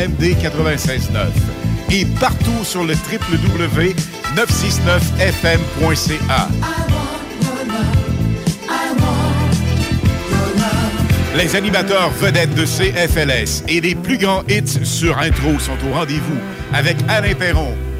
CJMD 96.9 et partout sur le www.969fm.ca. Les animateurs vedettes de CFLS et les plus grands hits sur intro sont au rendez-vous avec Alain Perron,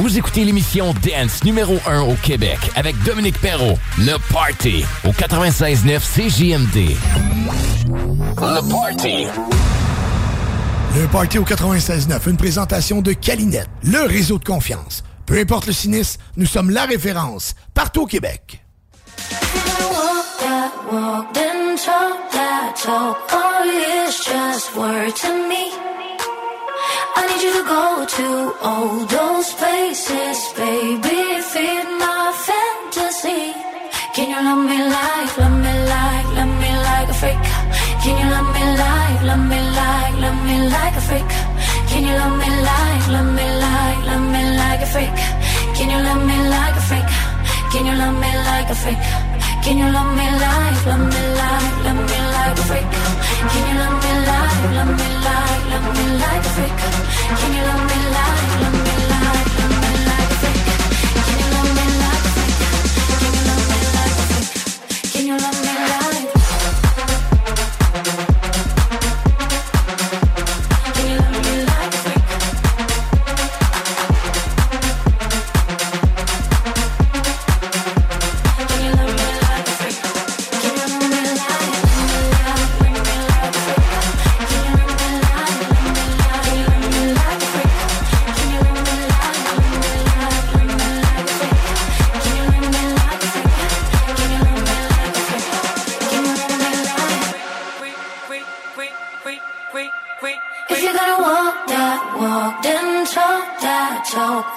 Vous écoutez l'émission Dance numéro 1 au Québec avec Dominique Perrault. Le Party au 96.9 CJMD. Le Party. Le Party au 96.9, une présentation de Calinette, le réseau de confiance. Peu importe le sinistre, nous sommes la référence partout au Québec. I need you to go to all those places, baby. Feed my fantasy. Can you love me like, love me like, love me like a freak? Can you love me like, love me like, love me like a freak? Can you love me like, love me like, love me like a freak? Can you love me like a freak? Can you love me like a freak? Can you love me like, love me like, love me like a freak? Can you love me like, love me like, love me like a freak? You love me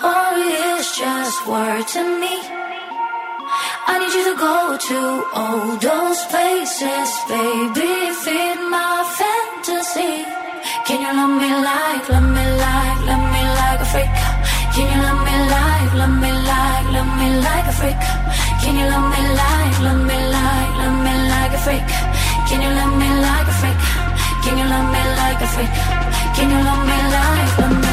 or it's just word to me. I need you to go to all those places, baby. Feed my fantasy. Can you love me like, love me like, love me like a freak? Can you love me like, love me like, love me like a freak? Can you love me like, love me like, love me like a freak? Can you love me like a freak? Can you love me like a freak? Can you love me like, love me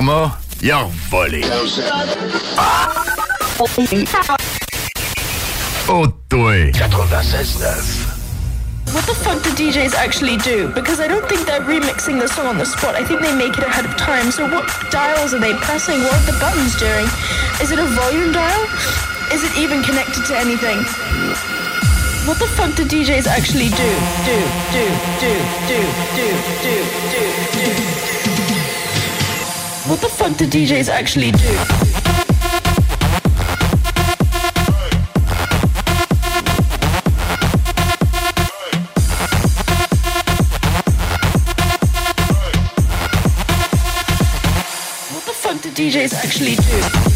Format, il a volé. Oh, toi. 96.9. What the fuck do DJs actually do? Because I don't think they're remixing the song on the spot. I think they make it ahead of time. So what dials are they pressing? What are the buttons doing? Is it a volume dial? Is it even connected to anything? What the fuck do DJs actually do? Do, do, do, do, do, do, do, do. What the fuck do DJs actually do? DJs actually do.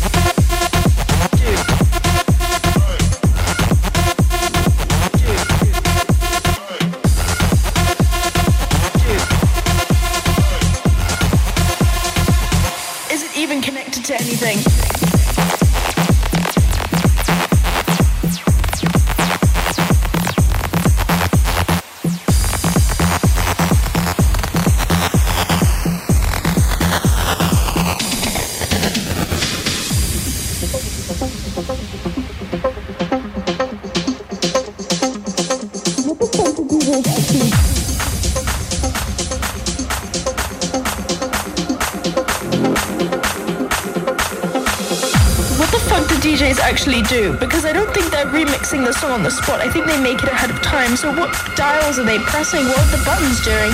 Do because I don't think they're remixing the song on the spot. I think they make it ahead of time. So what dials are they pressing? What are the buttons doing?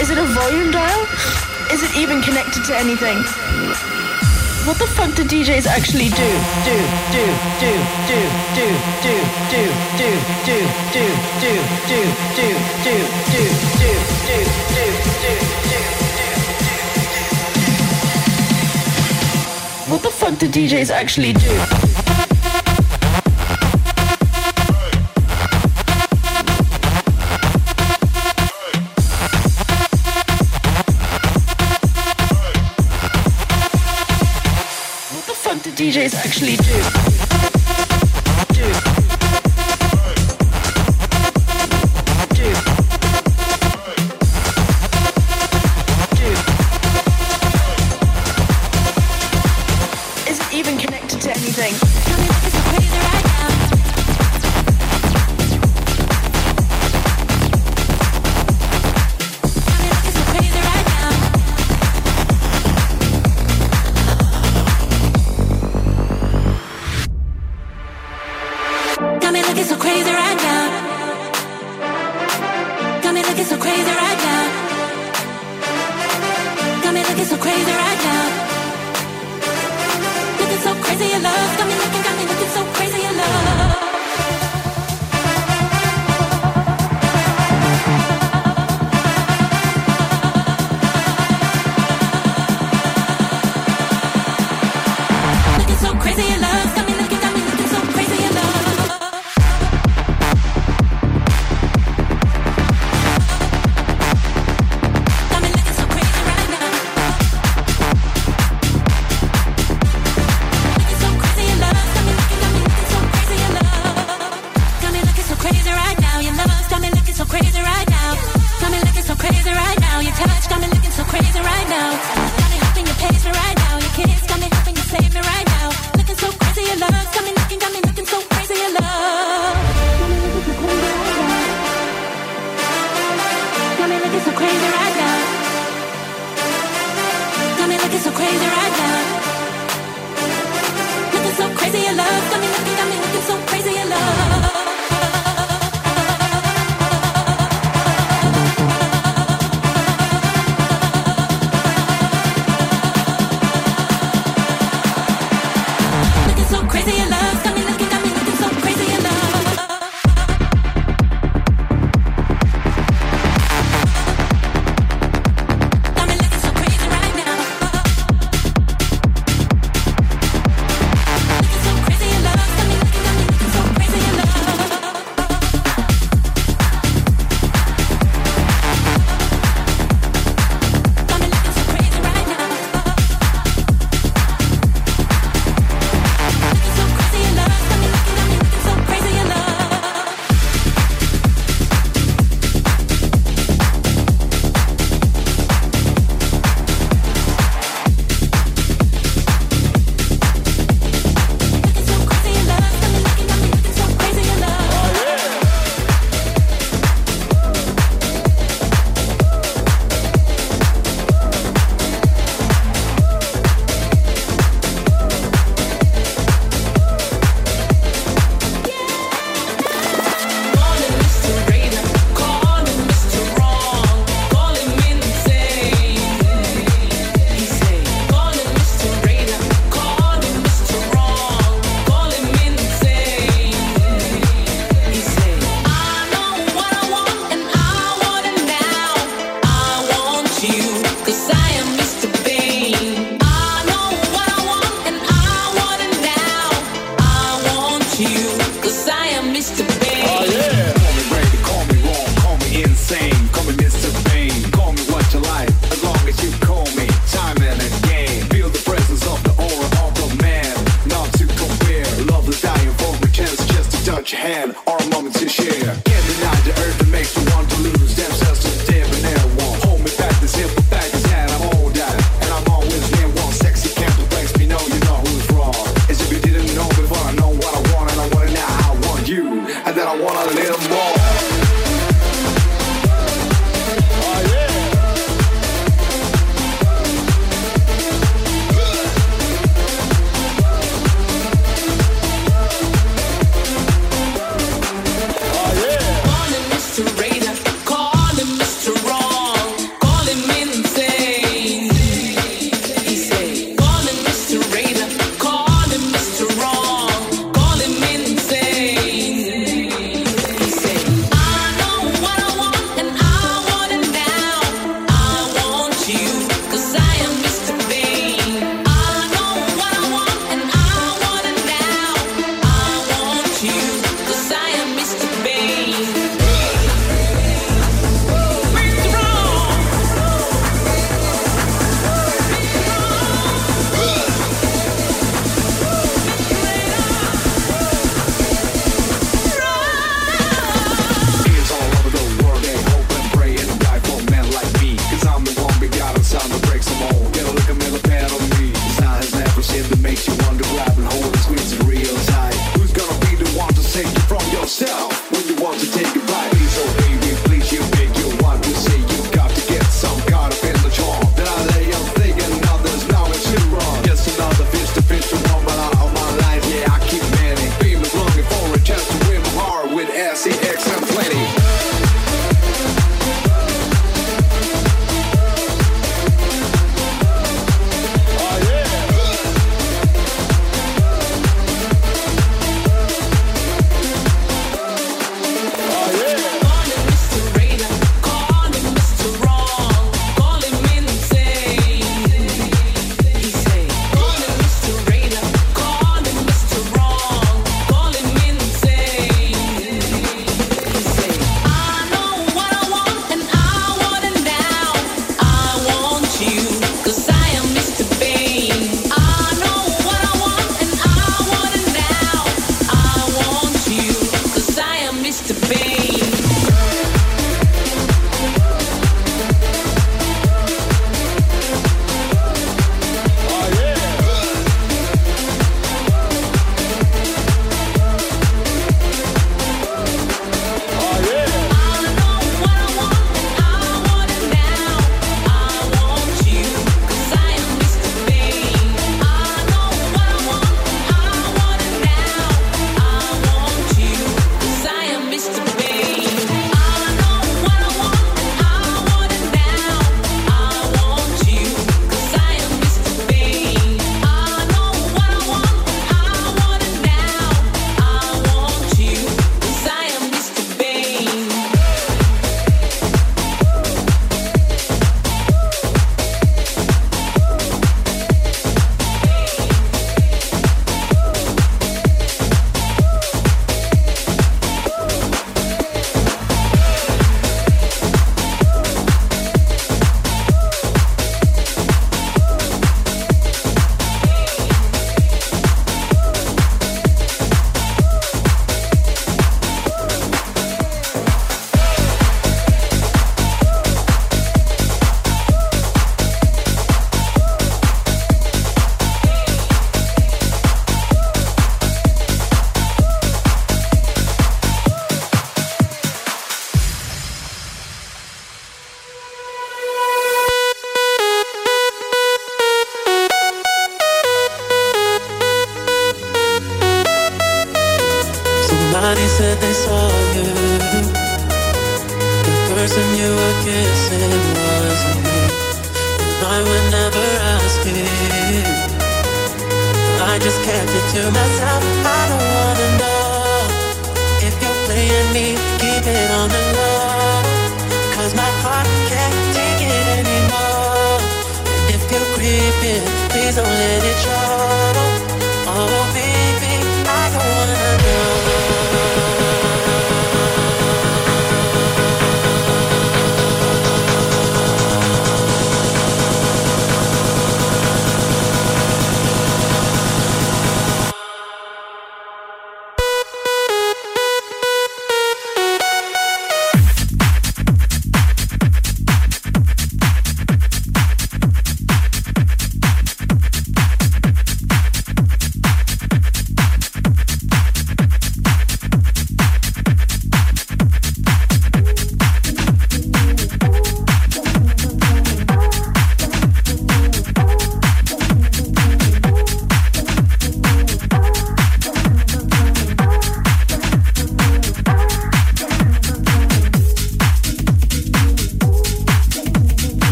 Is it a volume dial? Is it even connected to anything? What the fuck do DJs actually do? Do, do, do, do, do, do, do, do, do, do, do, do, do, do, do, do, do, do, do, do. What the fuck do DJs actually do? DJs actually do.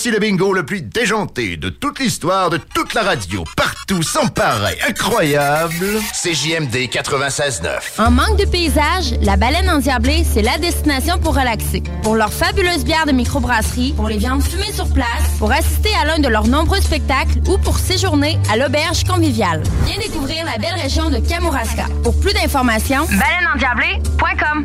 Voici le bingo le plus déjanté de toute l'histoire de toute la radio. Partout, sans pareil, incroyable. CJMD 96.9. En manque de paysage, la baleine endiablée, c'est la destination pour relaxer. Pour leurs fabuleuses bières de microbrasserie, pour les viandes fumées sur place, pour assister à l'un de leurs nombreux spectacles ou pour séjourner à l'auberge conviviale. Viens découvrir la belle région de Kamouraska. Pour plus d'informations, baleineendiablée.com.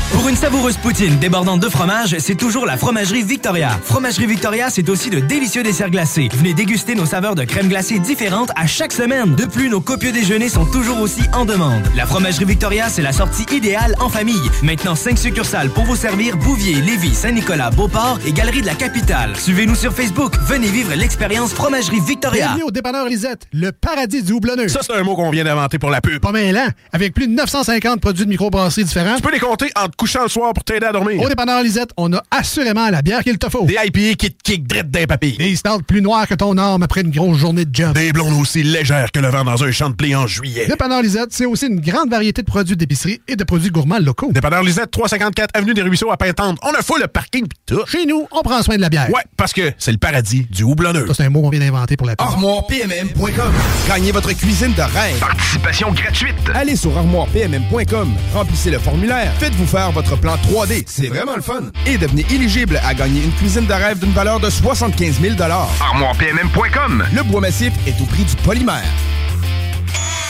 Pour une savoureuse poutine débordante de fromage, c'est toujours la Fromagerie Victoria. Fromagerie Victoria, c'est aussi de délicieux desserts glacés. Venez déguster nos saveurs de crème glacée différentes à chaque semaine. De plus, nos copieux déjeuners sont toujours aussi en demande. La Fromagerie Victoria, c'est la sortie idéale en famille. Maintenant, 5 succursales pour vous servir Bouvier, Lévis, Saint-Nicolas, Beauport et Galerie de la Capitale. Suivez-nous sur Facebook. Venez vivre l'expérience Fromagerie Victoria. Bienvenue au dépanneur Lisette, le paradis du houblonneux. Ça, c'est un mot qu'on vient d'inventer pour la pub. Pas mal? Avec plus de 950 produits de microbrasserie différents. Tu peux les compter en te couchant le soir pour t'aider à dormir. Au dépanneur Lisette, on a assurément la bière qu'il te faut. Des IPA qui te kick drette d'un papy. Des stouts plus noirs que ton arme après une grosse journée de job. Des blondes aussi légères que le vent dans un champ de blé en juillet. Dépanneur Lisette, c'est aussi une grande variété de produits d'épicerie et de produits gourmands locaux. Dépanneur Lisette, 354 Avenue des Ruisseaux à Pintante. On a fou le parking pis tout. Chez nous, on prend soin de la bière. Ouais, parce que c'est le paradis du houblonneux. Ça, c'est un mot qu'on vient d'inventer pour la. ArmoirePMM.com. Gagnez votre cuisine de rêve. Participation gratuite. Allez sur ArmoirePMM.com. Remplissez le formulaire. Faites-vous faire votre plan 3D. C'est vraiment le fun. Et devenez éligible à gagner une cuisine de rêve d'une valeur de 75 000 ArmoirePMM.com. Le bois massif est au prix du polymère.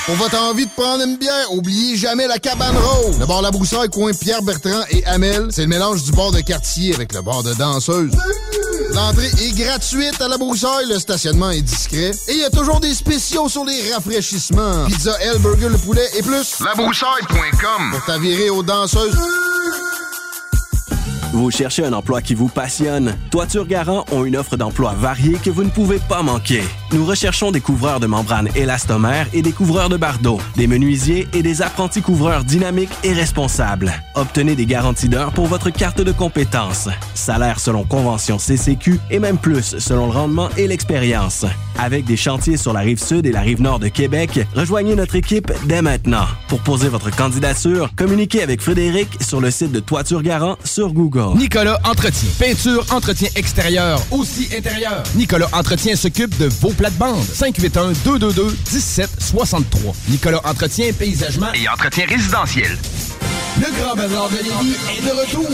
Pour votre envie de prendre une bière, oubliez jamais la cabane rose. Le bar La Broussaille, coin Pierre Bertrand et Amel, c'est le mélange du bar de quartier avec le bar de danseuse. L'entrée est gratuite à La Broussaille, le stationnement est discret et il y a toujours des spéciaux sur les rafraîchissements. Pizza L, burger, le poulet et plus. Labroussaille.com Pour t'avirer aux danseuses. Vous cherchez un emploi qui vous passionne? Toiture Garant ont une offre d'emploi variée que vous ne pouvez pas manquer. Nous recherchons des couvreurs de membranes élastomères et des couvreurs de bardeaux, des menuisiers et des apprentis couvreurs dynamiques et responsables. Obtenez des garanties d'heure pour votre carte de compétences. Salaire selon convention CCQ et même plus selon le rendement et l'expérience. Avec des chantiers sur la rive sud et la rive nord de Québec, rejoignez notre équipe dès maintenant. Pour poser votre candidature, communiquez avec Frédéric sur le site de Toiture Garant sur Google. Nicolas Entretien. Peinture, entretien extérieur, aussi intérieur. Nicolas Entretien s'occupe de vos plates-bandes. 581-222-1763. Nicolas Entretien, paysagement et entretien résidentiel. Le Grand Bazar de Lévis est de retour.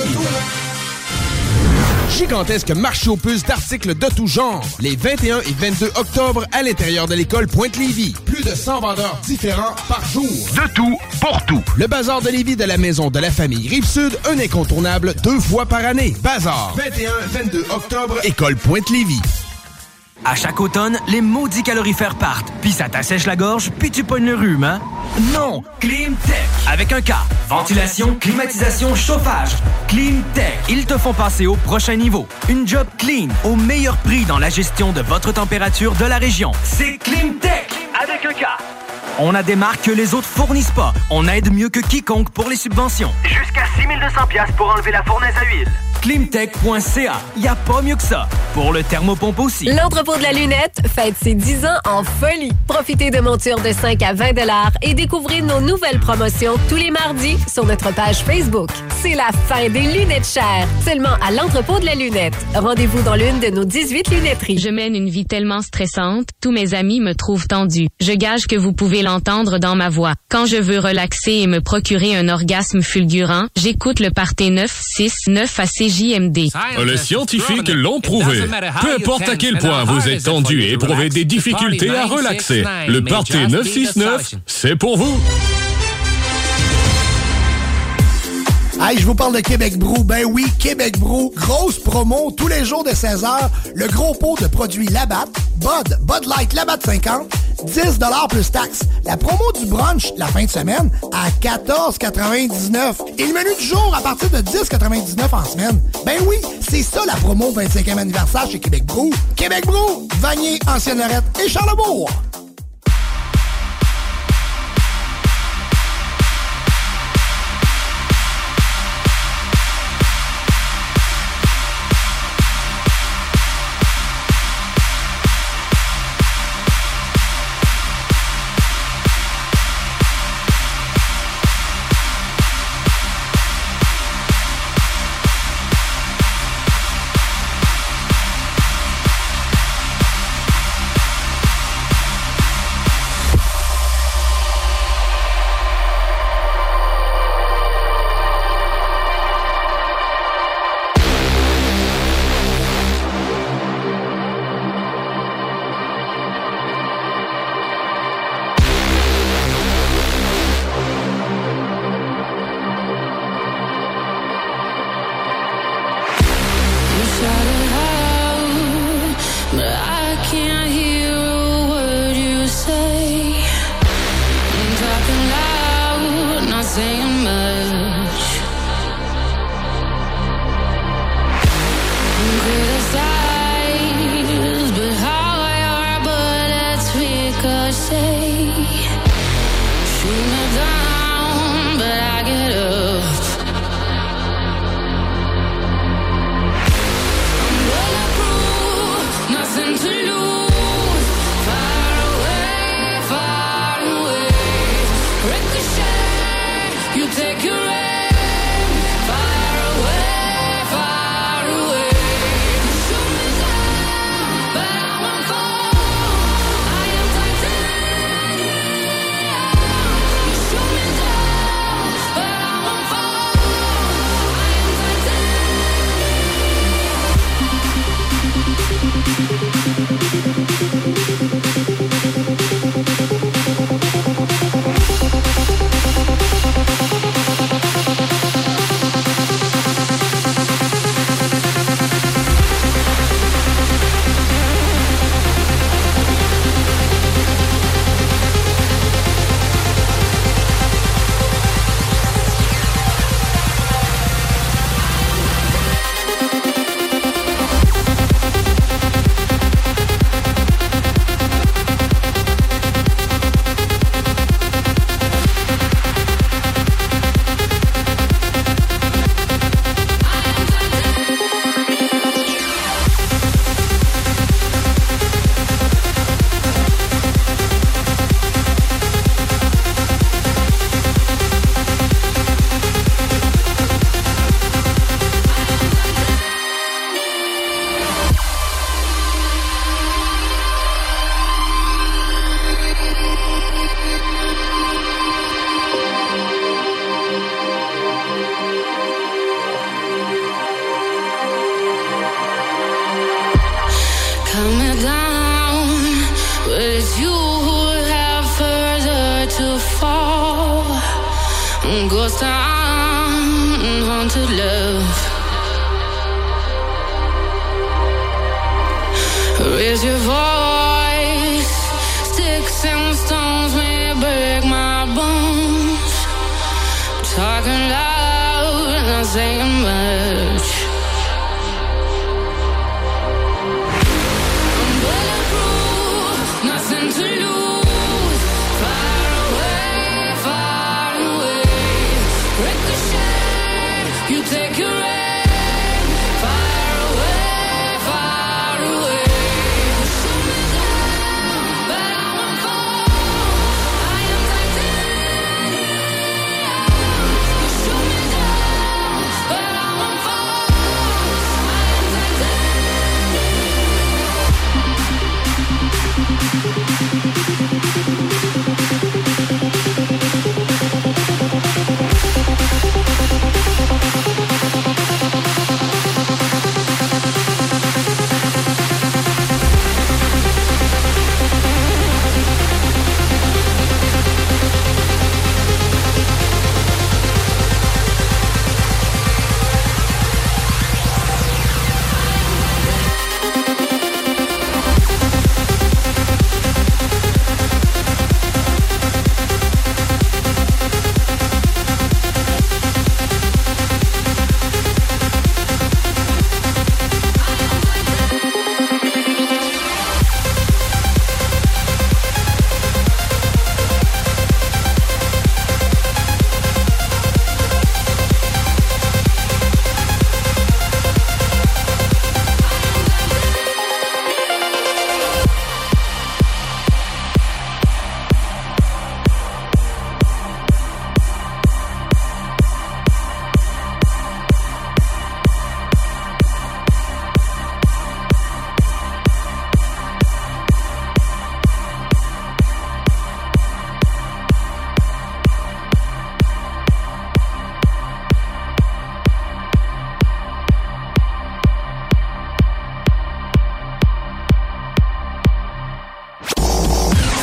Gigantesque marché aux puces d'articles de tout genre. Les 21 et 22 octobre à l'intérieur de l'école Pointe-Lévis. Plus de 100 vendeurs différents par jour. De tout, pour tout. Le Bazar de Lévis de la Maison de la Famille Rive-Sud, un incontournable deux fois par année. Bazar. 21-22 octobre, école Pointe-Lévis. À chaque automne, les maudits calorifères partent, puis ça t'assèche la gorge, puis tu pognes le rhume, hein? Non! Climtech! Avec un K. Ventilation, climatisation, chauffage. Climtech. Ils te font passer au prochain niveau. Une job clean, au meilleur prix dans la gestion de votre température de la région. C'est Climtech! Avec un K. On a des marques que les autres fournissent pas. On aide mieux que quiconque pour les subventions. Jusqu'à 6200 pièces pour enlever la fournaise à huile. Climtech.ca. Y a pas mieux que ça. Pour le thermopompe aussi. L'entrepôt de la lunette fête ses 10 ans en folie. Profitez de montures de 5 à 20 et découvrez nos nouvelles promotions tous les mardis sur notre page Facebook. C'est la fin des lunettes chères. Seulement à l'entrepôt de la lunette. Rendez-vous dans l'une de nos 18 lunetteries. Je mène une vie tellement stressante, tous mes amis me trouvent tendue. Je gage que vous pouvez l'entendre dans ma voix. Quand je veux relaxer et me procurer un orgasme fulgurant, j'écoute le party 969 à CJMD. Les scientifiques l'ont prouvé. Peu importe à quel point vous êtes tendu et éprouvez des difficultés à relaxer, le Party 969, c'est pour vous. Hey, je vous parle de Québec Brou. Ben oui, Québec Brou. Grosse promo tous les jours de 16h. Le gros pot de produits Labatt, Bud, Bud Light Labatt 50, 10 plus taxes. La promo du brunch la fin de semaine à 14,99. Et le menu du jour à partir de 10,99 en semaine. Ben oui, c'est ça la promo 25e anniversaire chez Québec Brou. Québec Brou, Vanier, Ancienne Lorette et Charlebourg.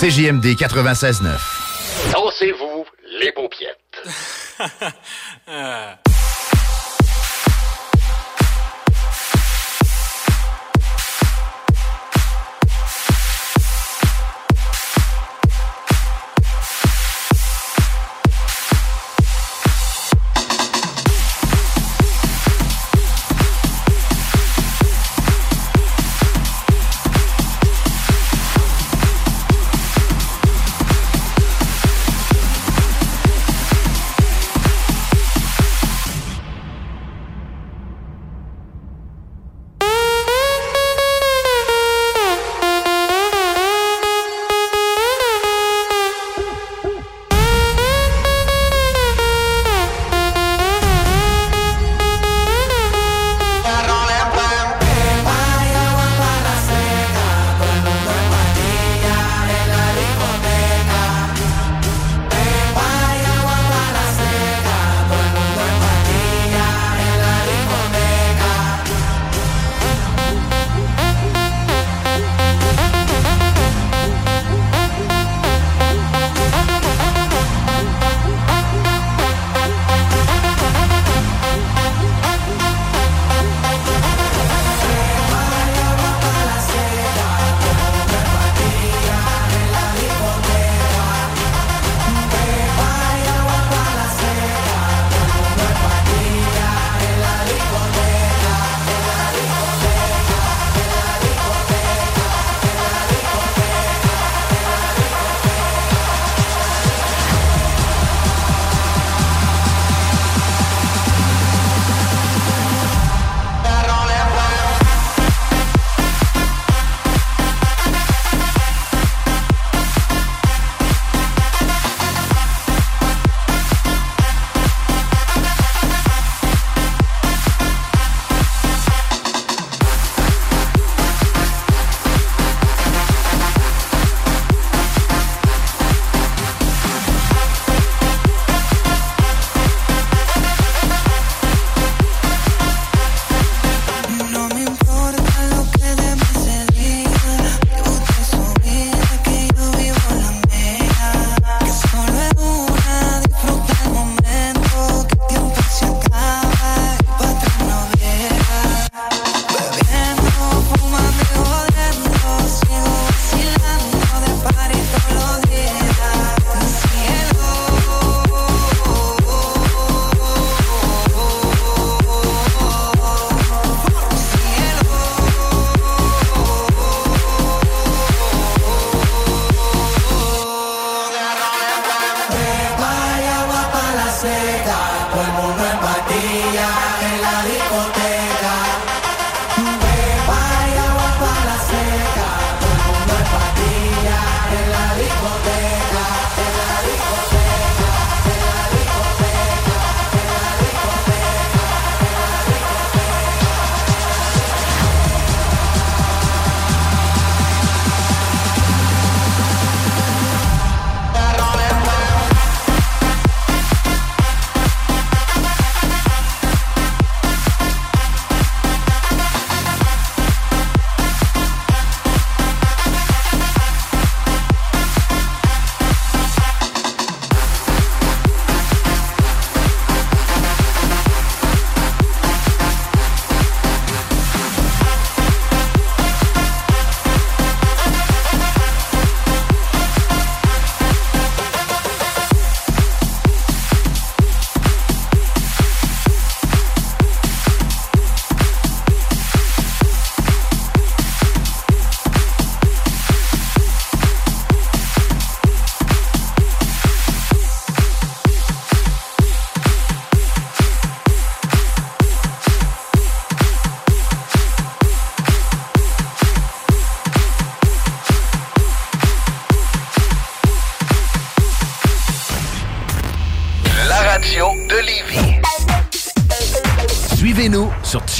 CJMD 96.9. Dansez-vous les paupiètes.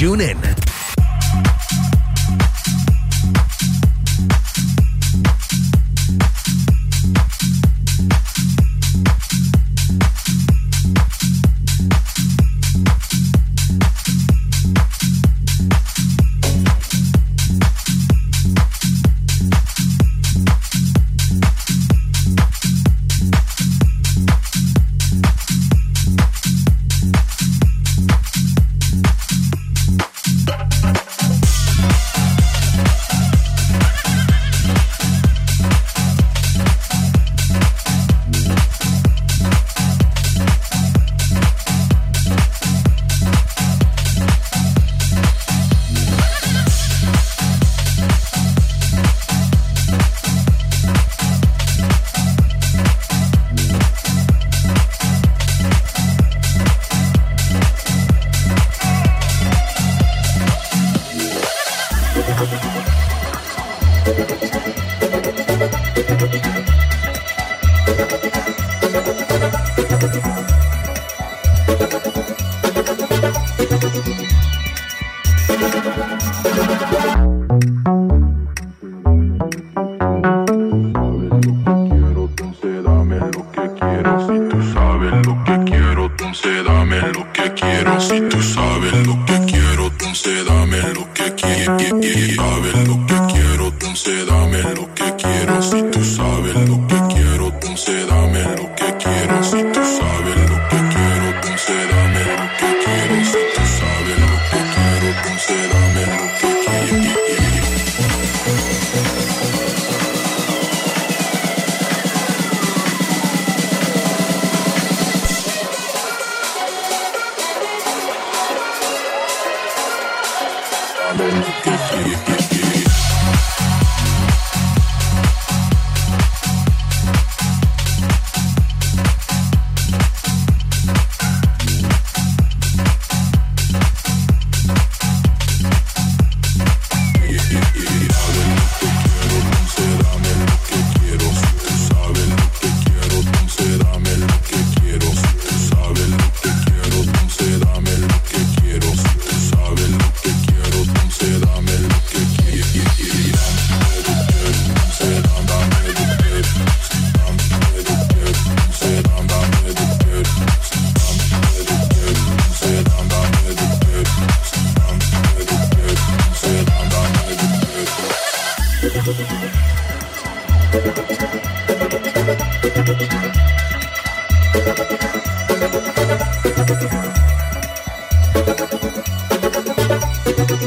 sur TuneIn.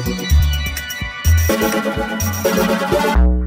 Thank you.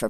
For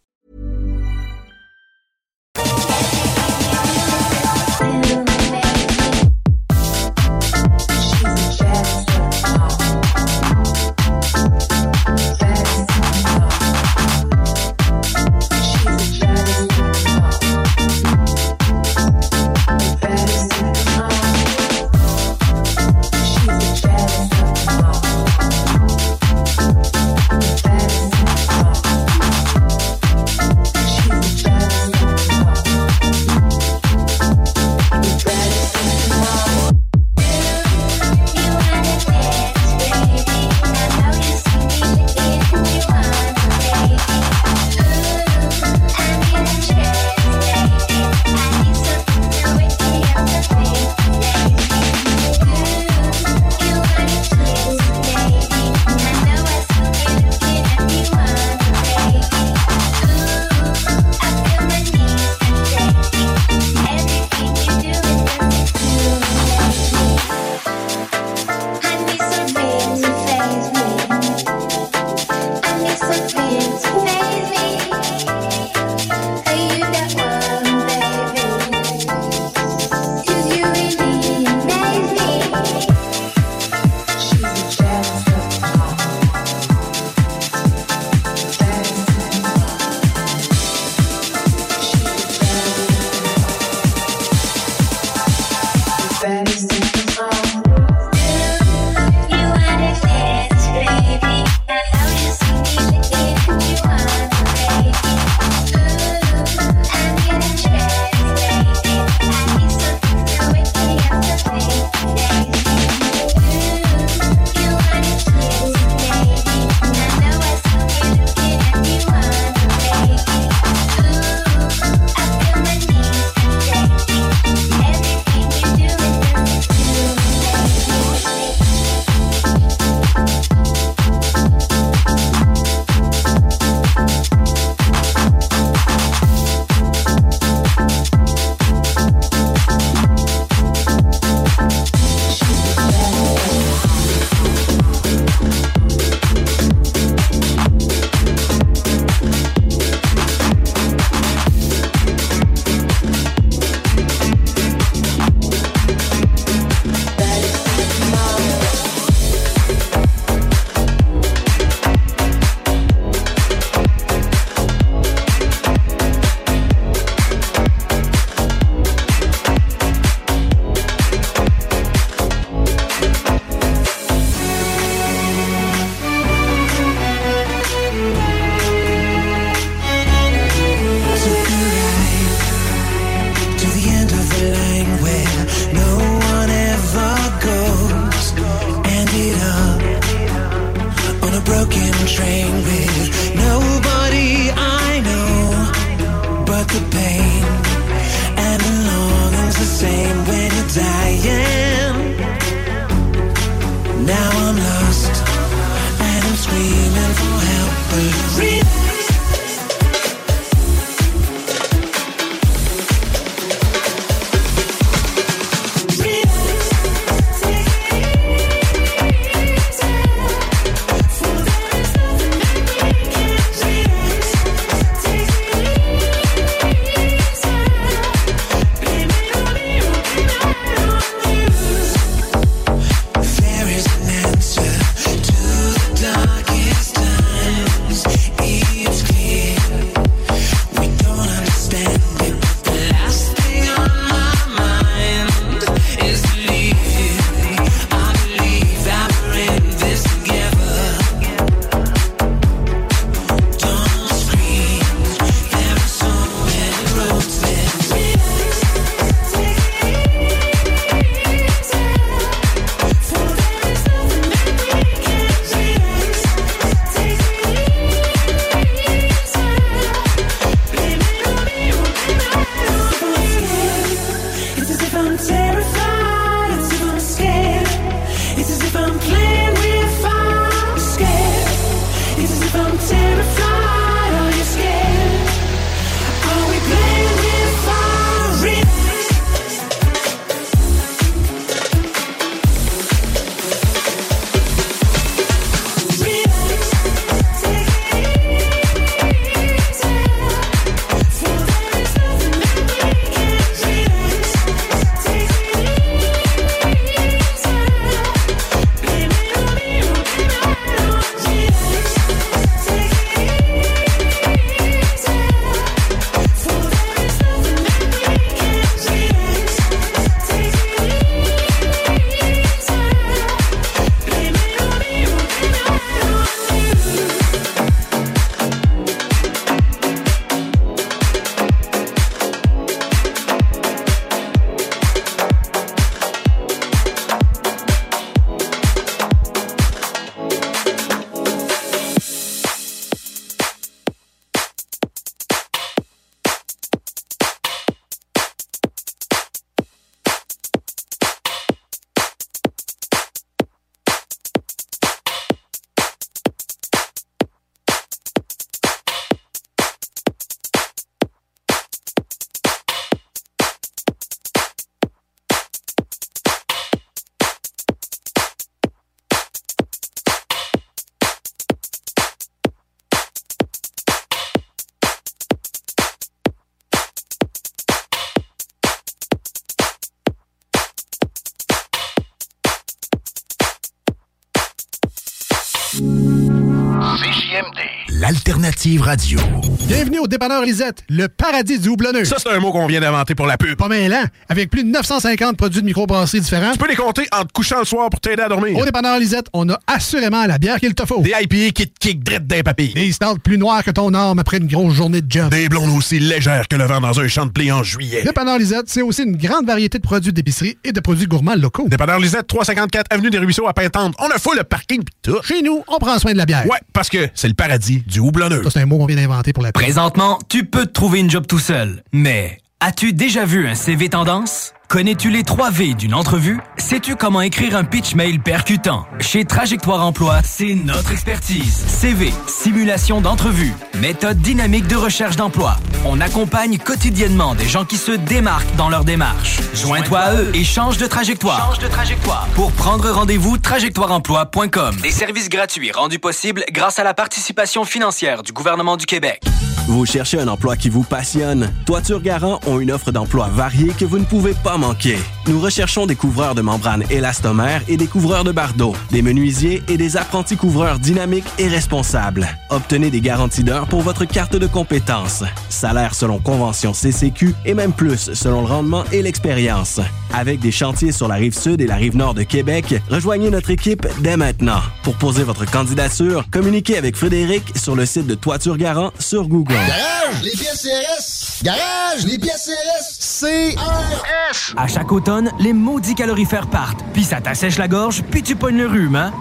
Alternative Radio. Bienvenue au dépanneur Lisette, le paradis du houblonneux. Ça, c'est un mot qu'on vient d'inventer pour la pub. Pas mêlant, avec plus de 950 produits de microbrasserie différents. Tu peux les compter en te couchant le soir pour t'aider à dormir. Au dépanneur Lisette, on a assurément la bière qu'il te faut. Des IPA qui te kick drette d'un papy. Des stouts plus noirs que ton arme après une grosse journée de job. Des blondes aussi légères que le vent dans un champ de blé en juillet. Dépanneur Lisette, c'est aussi une grande variété de produits d'épicerie et de produits gourmands locaux. Dépanneur Lisette, 354 Avenue des Ruisseaux à Pintante. On a fou le parking pis tout. Chez nous, on prend soin de la bière. Ouais, parce que c'est le paradis du houblonneux. C'est un mot qu'on vient d'inventer pour la. Présentement, tu peux te trouver une job tout seul. Mais as-tu déjà vu un CV tendance? Connais-tu les 3 V d'une entrevue? Sais-tu comment écrire un pitch mail percutant? Chez Trajectoire Emploi, c'est notre expertise. CV, simulation d'entrevue, méthode dynamique de recherche d'emploi. On accompagne quotidiennement des gens qui se démarquent dans leur démarche. Joins-toi à eux et change de trajectoire. Change de trajectoire. Pour prendre rendez-vous, trajectoireemploi.com. Des services gratuits rendus possibles grâce à la participation financière du gouvernement du Québec. Vous cherchez un emploi qui vous passionne? Toiture Garant ont une offre d'emploi variée que vous ne pouvez pas manquer. Nous recherchons des couvreurs de membranes élastomères et des couvreurs de bardeaux, des menuisiers et des apprentis couvreurs dynamiques et responsables. Obtenez des garanties d'heures pour votre carte de compétences. Salaire selon convention CCQ et même plus selon le rendement et l'expérience. Avec des chantiers sur la rive sud et la rive nord de Québec, rejoignez notre équipe dès maintenant. Pour poser votre candidature, communiquez avec Frédéric sur le site de Toiture Garant sur Google. Garage, les pièces CRS. Garage, les pièces CRS. CRS. À chaque automne, les maudits calorifères partent, puis ça t'assèche la gorge, puis tu pognes le rhume, hein?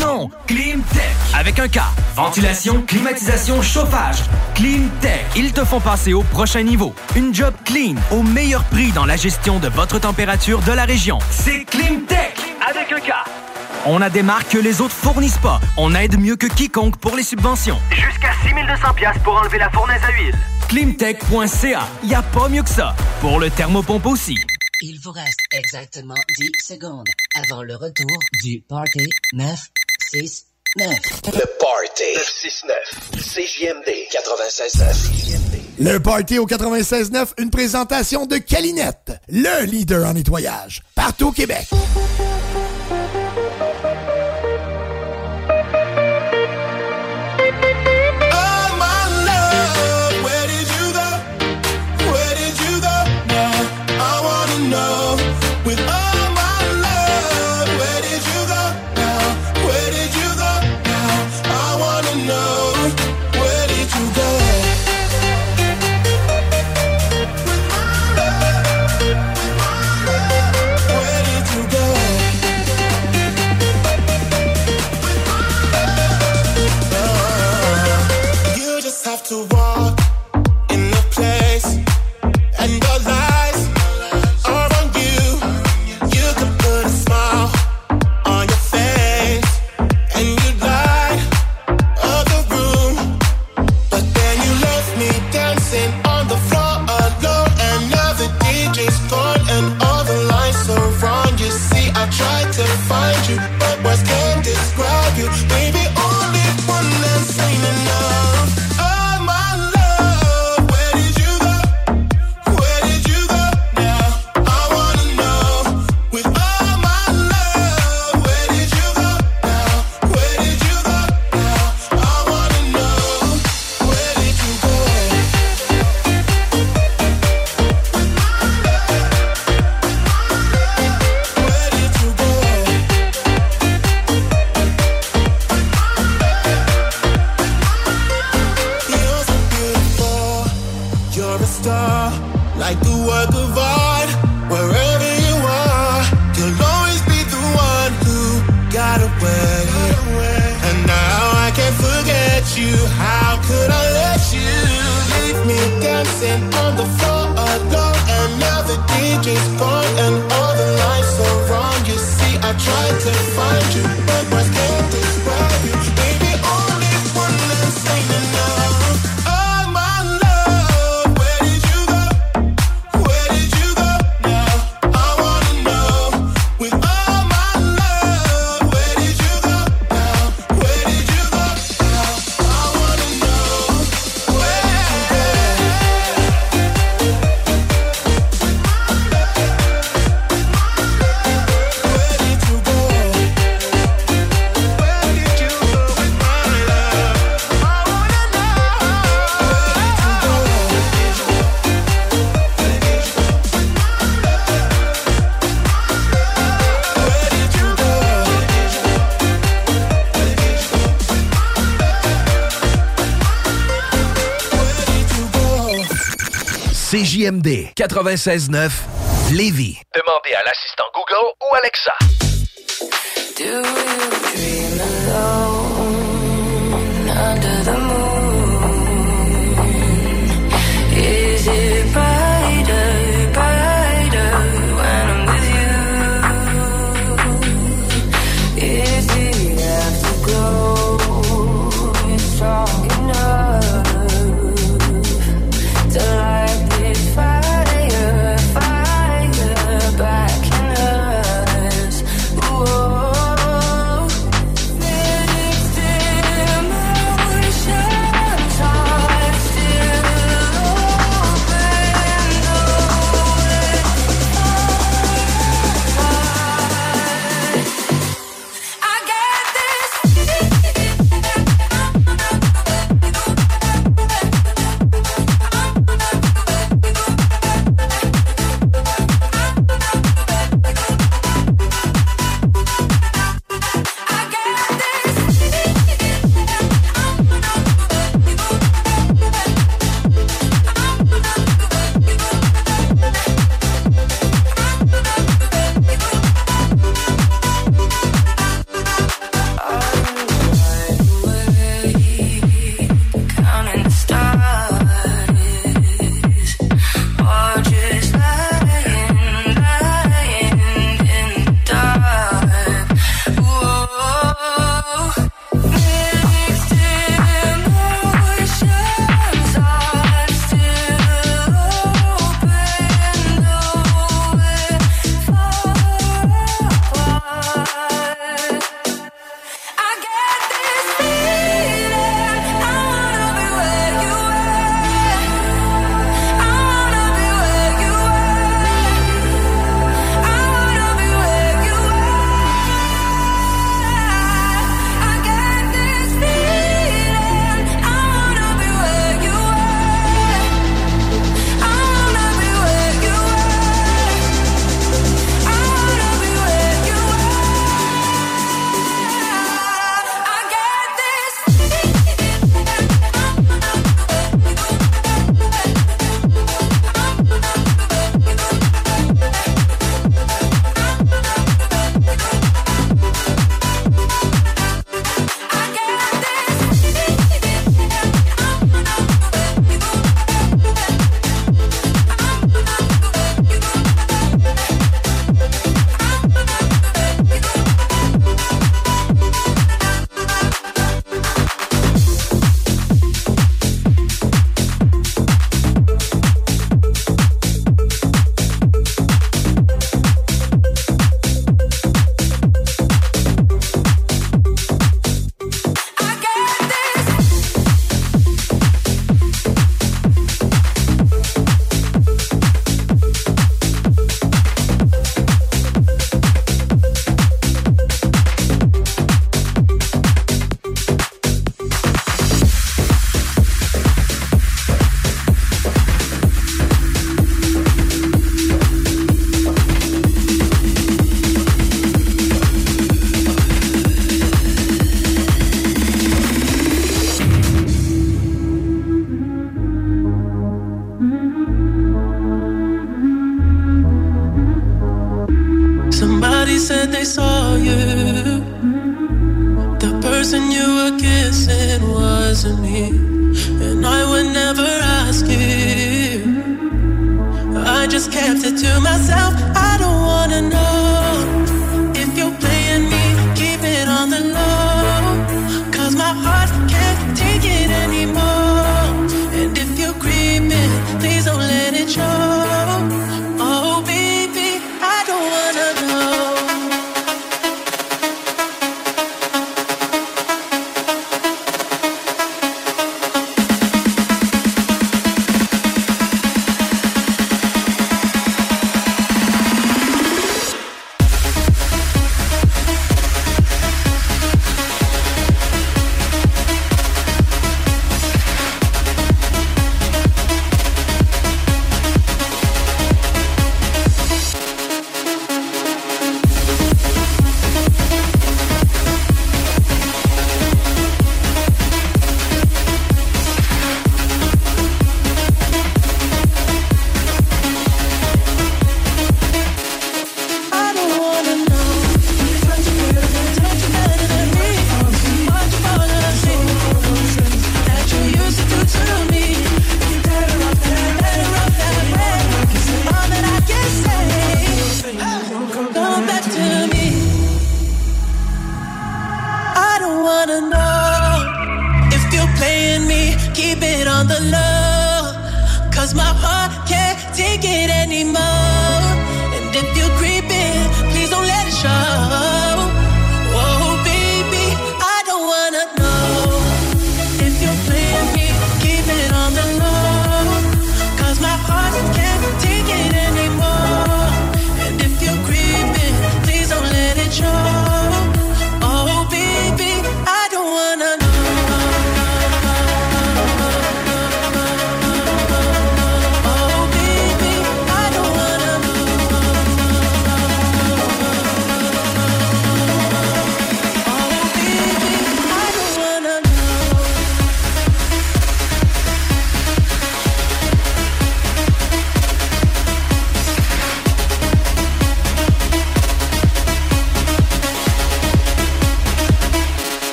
Non! Climtech! Avec un K. Ventilation, climatisation, chauffage. Climtech. Ils te font passer au prochain niveau. Une job clean, au meilleur prix dans la gestion de votre température de la région. C'est Climtech! Avec un K. On a des marques que les autres fournissent pas. On aide mieux que quiconque pour les subventions. Jusqu'à 6200 pièces pour enlever la fournaise à huile. Climtech.ca. Y a pas mieux que ça. Pour le thermopompe aussi. Il vous reste exactement 10 secondes avant le retour du Party 969. Le Party 969. CJMD 96.9. Le Party au 96.9, une présentation de Calinette, le leader en nettoyage, partout au Québec. CJMD 96.9 Lévis. Demandez à l'assistant Google ou Alexa.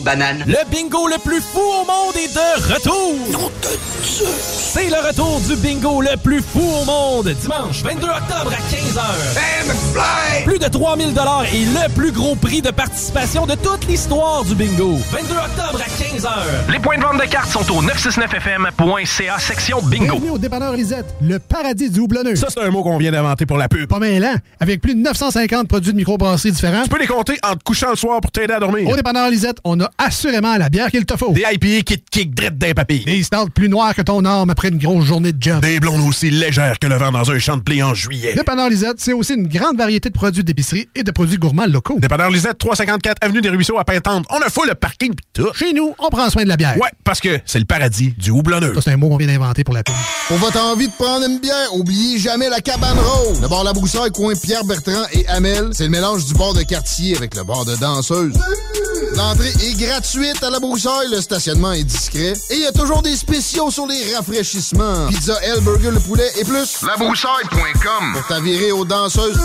Banane? Le bingo le plus fou au monde est de retour! C'est le retour du bingo le plus fou au monde, dimanche 22 octobre à 15h. Plus de 3000 dollars et le plus gros prix de participation de toute l'histoire du bingo. 22 octobre à 15h. Les points de vente de cartes sont au 969fm.ca section bingo. Bienvenue au dépanneur Lisette, le paradis du houblonneux. Ça, c'est un mot qu'on vient d'inventer pour la pub. Pas mêlant, avec plus de 950 produits de microbrasserie différents. Tu peux les compter en te couchant le soir pour t'aider à dormir. Au dépanneur Lisette, on a assurément la bière qu'il te faut. Des IPA qui te kick drette d'un papier. Des stouts plus noirs que ton arme après une grosse journée de job. Des blondes aussi légères que le vent dans un champ de blé en juillet. Dépanneur Lisette, c'est aussi une grande variété de produits d'épicerie et de produits gourmands locaux. Dépanneur Lisette, 354 Avenue des Ruisseaux à Pintante. On a fou le parking pis tout. Chez nous, on prend soin de la bière. Ouais, parce que c'est le paradis du houblonneux. Ça, c'est un mot qu'on vient d'inventer pour la pub. Pour votre envie de prendre une bière, oubliez jamais la cabane rose. Le bar La Broussaille, coin Pierre Bertrand et Amel, c'est le mélange du bar de quartier avec le bar de danseuse. L'entrée est gratuite à La Broussaille, le stationnement est discret et il y a toujours des spéciaux sur les rafraîchissements. Pizza, L, burger, le poulet et plus. Labroussaille.com Pour t'avirer aux danseuses.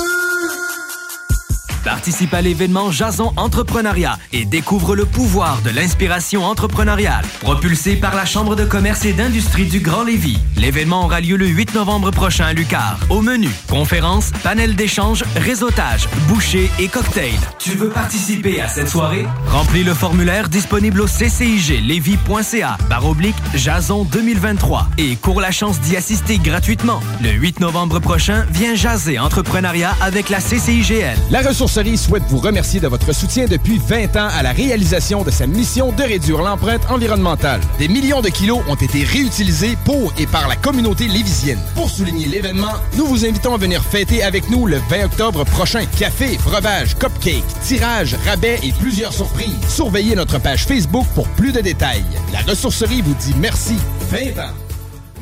Participe à l'événement Jason Entrepreneuriat et découvre le pouvoir de l'inspiration entrepreneuriale. Propulsé par la Chambre de commerce et d'industrie du Grand Lévis. L'événement aura lieu le 8 novembre prochain à Lucar. Au menu, conférences, panel d'échange, réseautage, bouchées et cocktails. Tu veux participer à cette soirée? Remplis le formulaire disponible au cciglevy.ca par oblique Jason 2023 et cours la chance d'y assister gratuitement. Le 8 novembre prochain, viens jaser entrepreneuriat avec la CCIGL. La ressource ressourcerie souhaite vous remercier de votre soutien depuis 20 ans à la réalisation de sa mission de réduire l'empreinte environnementale. Des millions de kilos ont été réutilisés pour et par la communauté lévisienne. Pour souligner l'événement, nous vous invitons à venir fêter avec nous le 20 octobre prochain. Café, breuvage, cupcake, tirage, rabais et plusieurs surprises. Surveillez notre page Facebook pour plus de détails. La ressourcerie vous dit merci. 20 ans.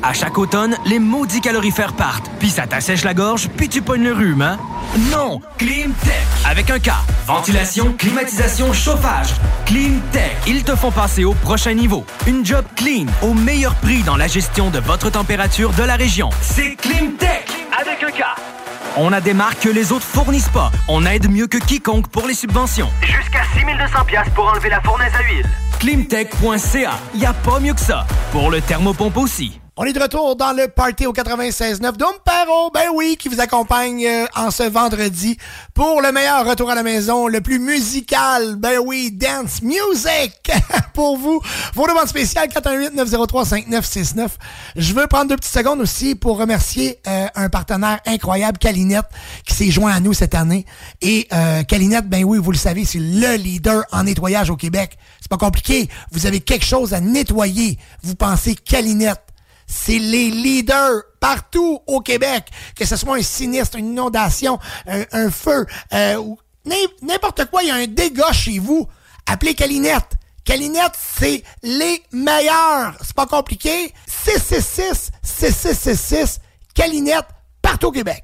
À chaque automne, les maudits calorifères partent, puis ça t'assèche la gorge, puis tu pognes le rhume, hein? Non! Climtech! Avec un K. Ventilation, climatisation, chauffage. Climtech. Ils te font passer au prochain niveau. Une job clean, au meilleur prix dans la gestion de votre température de la région. C'est Climtech! Avec un K. On a des marques que les autres fournissent pas. On aide mieux que quiconque pour les subventions. Jusqu'à 6200 pièces pour enlever la fournaise à huile. Climtech.ca. Y a pas mieux que ça. Pour le thermopompe aussi. On est de retour dans le party au 96.9 Dumpero, ben oui, qui vous accompagne euh, en ce vendredi pour le meilleur retour à la maison, le plus musical, ben oui, dance music pour vous. Vos demandes spéciales 418-903-5969. Je veux prendre deux petites secondes aussi pour remercier euh, un partenaire incroyable, Calinette, qui s'est joint à nous cette année. Et euh, ben oui, vous le savez, c'est le leader en nettoyage au Québec. C'est pas compliqué. Vous avez quelque chose à nettoyer. Vous pensez Calinette c'est les leaders partout au Québec, que ce soit un sinistre, une inondation, un, un feu, euh, n'importe quoi, il y a un dégât chez vous. Appelez Calinette. Calinette, c'est les meilleurs. C'est pas compliqué. 666 6666 Calinette partout au Québec.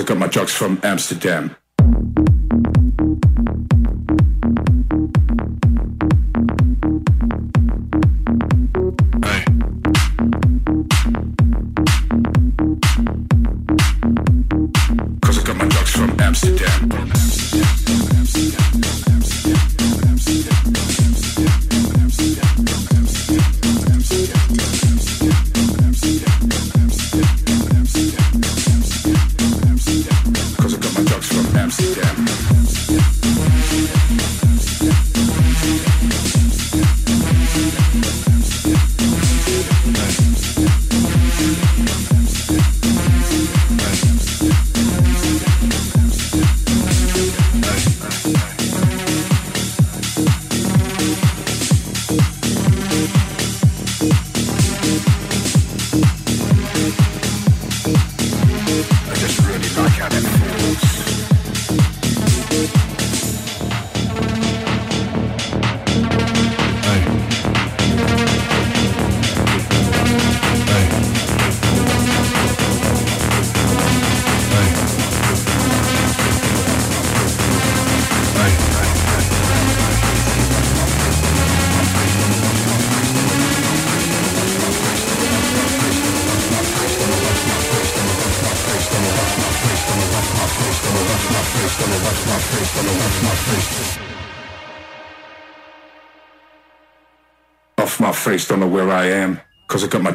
I got my trucks from Amsterdam.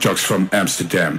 Drugs from Amsterdam.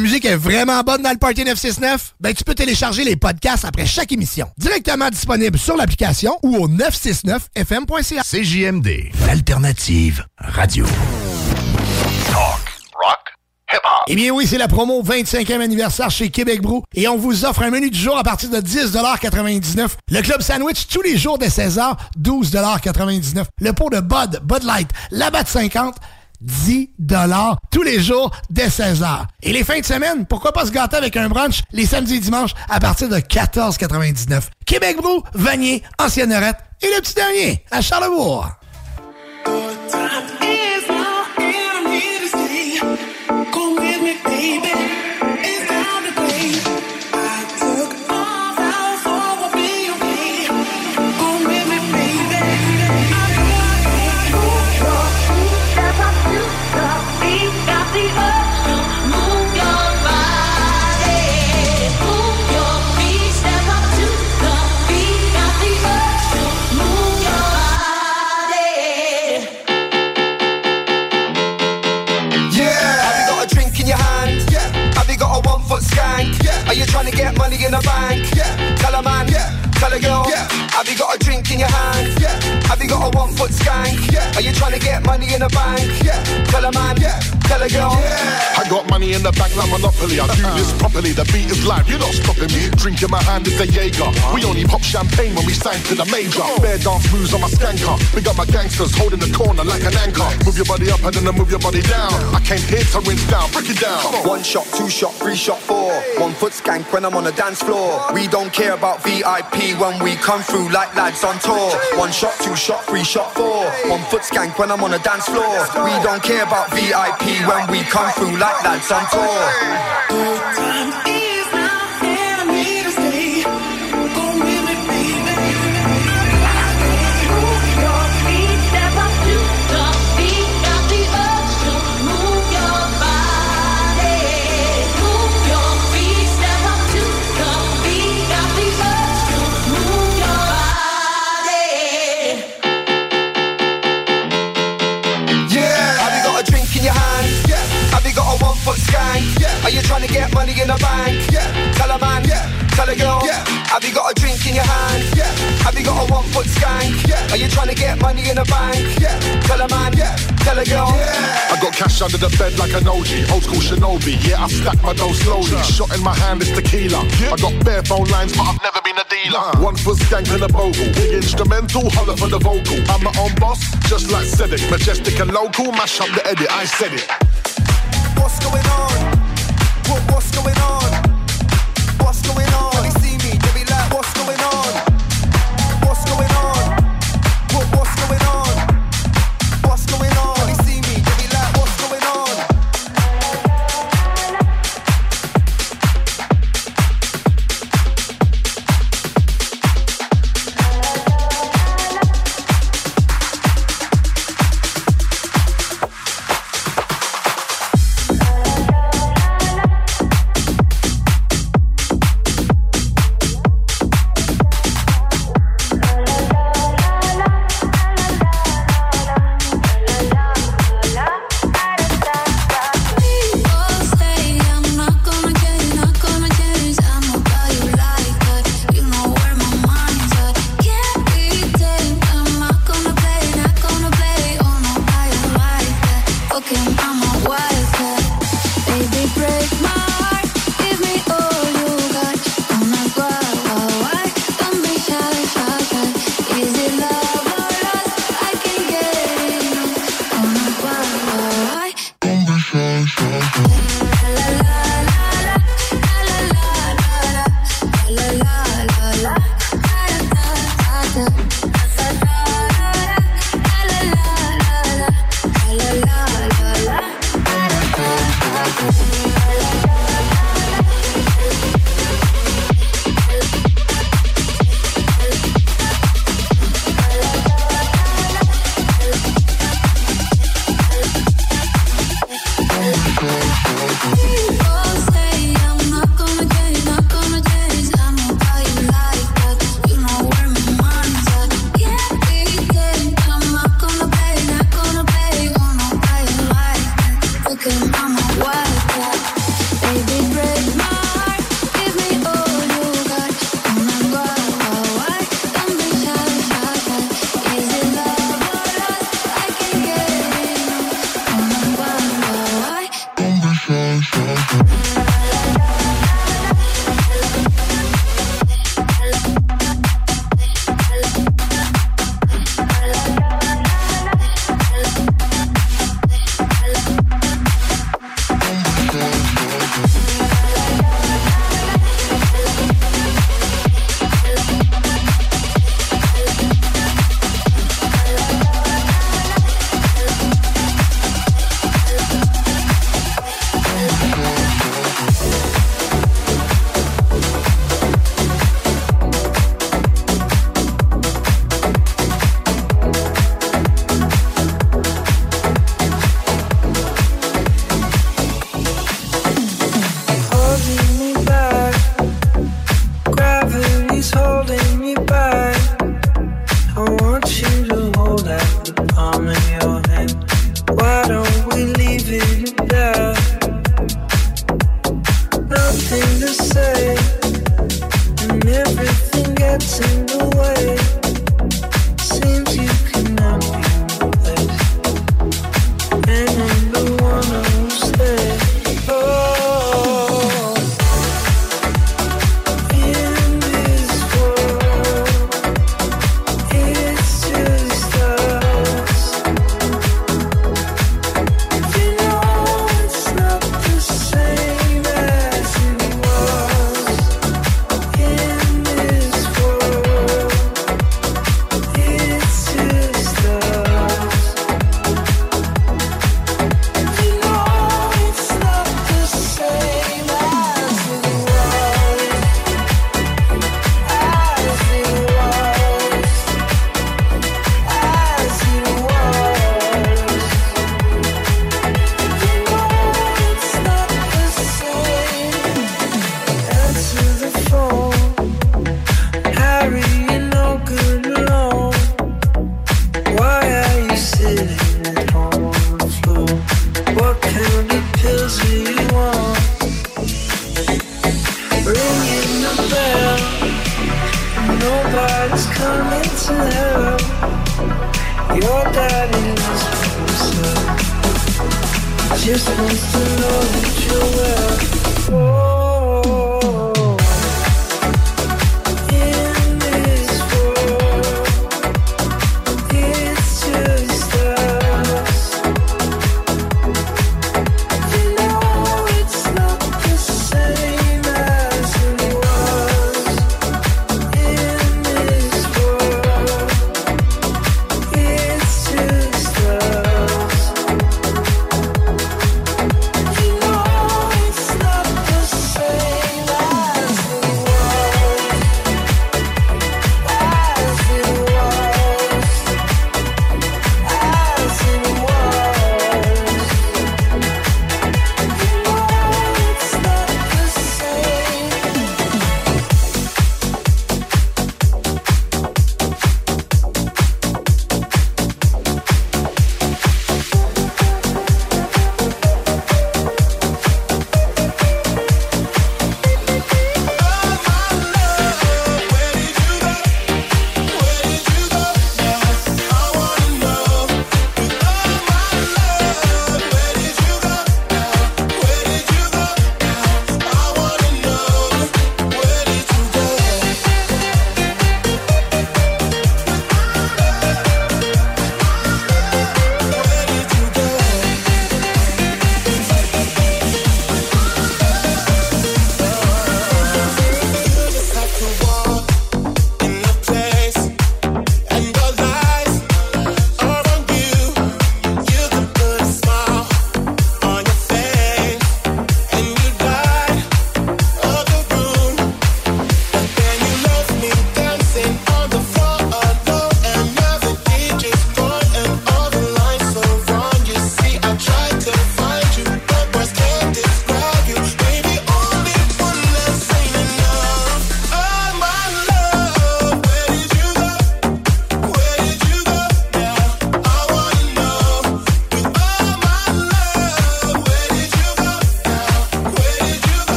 La musique est vraiment bonne dans le Party 969? Ben, tu peux télécharger les podcasts après chaque émission. Directement disponible sur l'application ou au 969fm.ca. CJMD, l'alternative radio. Eh bien oui, c'est la promo 25e anniversaire chez Québec Brou et on vous offre un menu du jour à partir de 10,99 Le club sandwich tous les jours dès 16h, 12,99 Le pot de Bud, Bud Light, la batte 50, 10 tous les jours dès 16h. Et les fins de semaine, pourquoi pas se gâter avec un brunch les samedis et dimanches à partir de 14,99 Québec Brou, Vanier, Ancienne Norette et le petit dernier à Charlebourg. In the bank? Yeah. Tell a man. Yeah. Tell a girl. Yeah. Have you got a drink in your hand? Yeah. Have got a one foot skank? Yeah. Are you trying to get money in the bank? Yeah. Tell a man. Yeah. Tell a girl. I got money in the bank like Monopoly. I do this properly. The beat is live. You're not stopping me. Drink in my hand is a Jaeger. We only pop champagne when we sign to the major. Bare dance moves on my skanker. We got my gangsters holding the corner like an anchor. Move your body up and then I move your body down. I came here to rinse down. Break it down. One shot, two shot, three shot, four. One foot skank when I'm on the dance floor. We don't care about VIP when we come through like lads on tour. One shot, two shot, three shot, four. One foot skank when I'm on the dance floor. We don't care about VIP when we come through like lads on tour. Are you trying to get money in the bank? Yeah. Tell a man. Yeah. Tell a girl. Yeah. Have you got a drink in your hand? Yeah. Have you got a one foot skank? Yeah. Are you trying to get money in the bank? Yeah. Tell a man. Yeah. Tell a girl. Yeah. I got cash under the bed like an OG, old school shinobi. Yeah, I stack my dough slowly. Shot in my hand is tequila. I got bare phone lines, but I've never been a dealer. One foot skank and a bogle. Big instrumental, holler for the vocal. I'm my own boss, just like Cedric. Majestic and local, mash up the edit. I said it. What's going on? What, what's going on?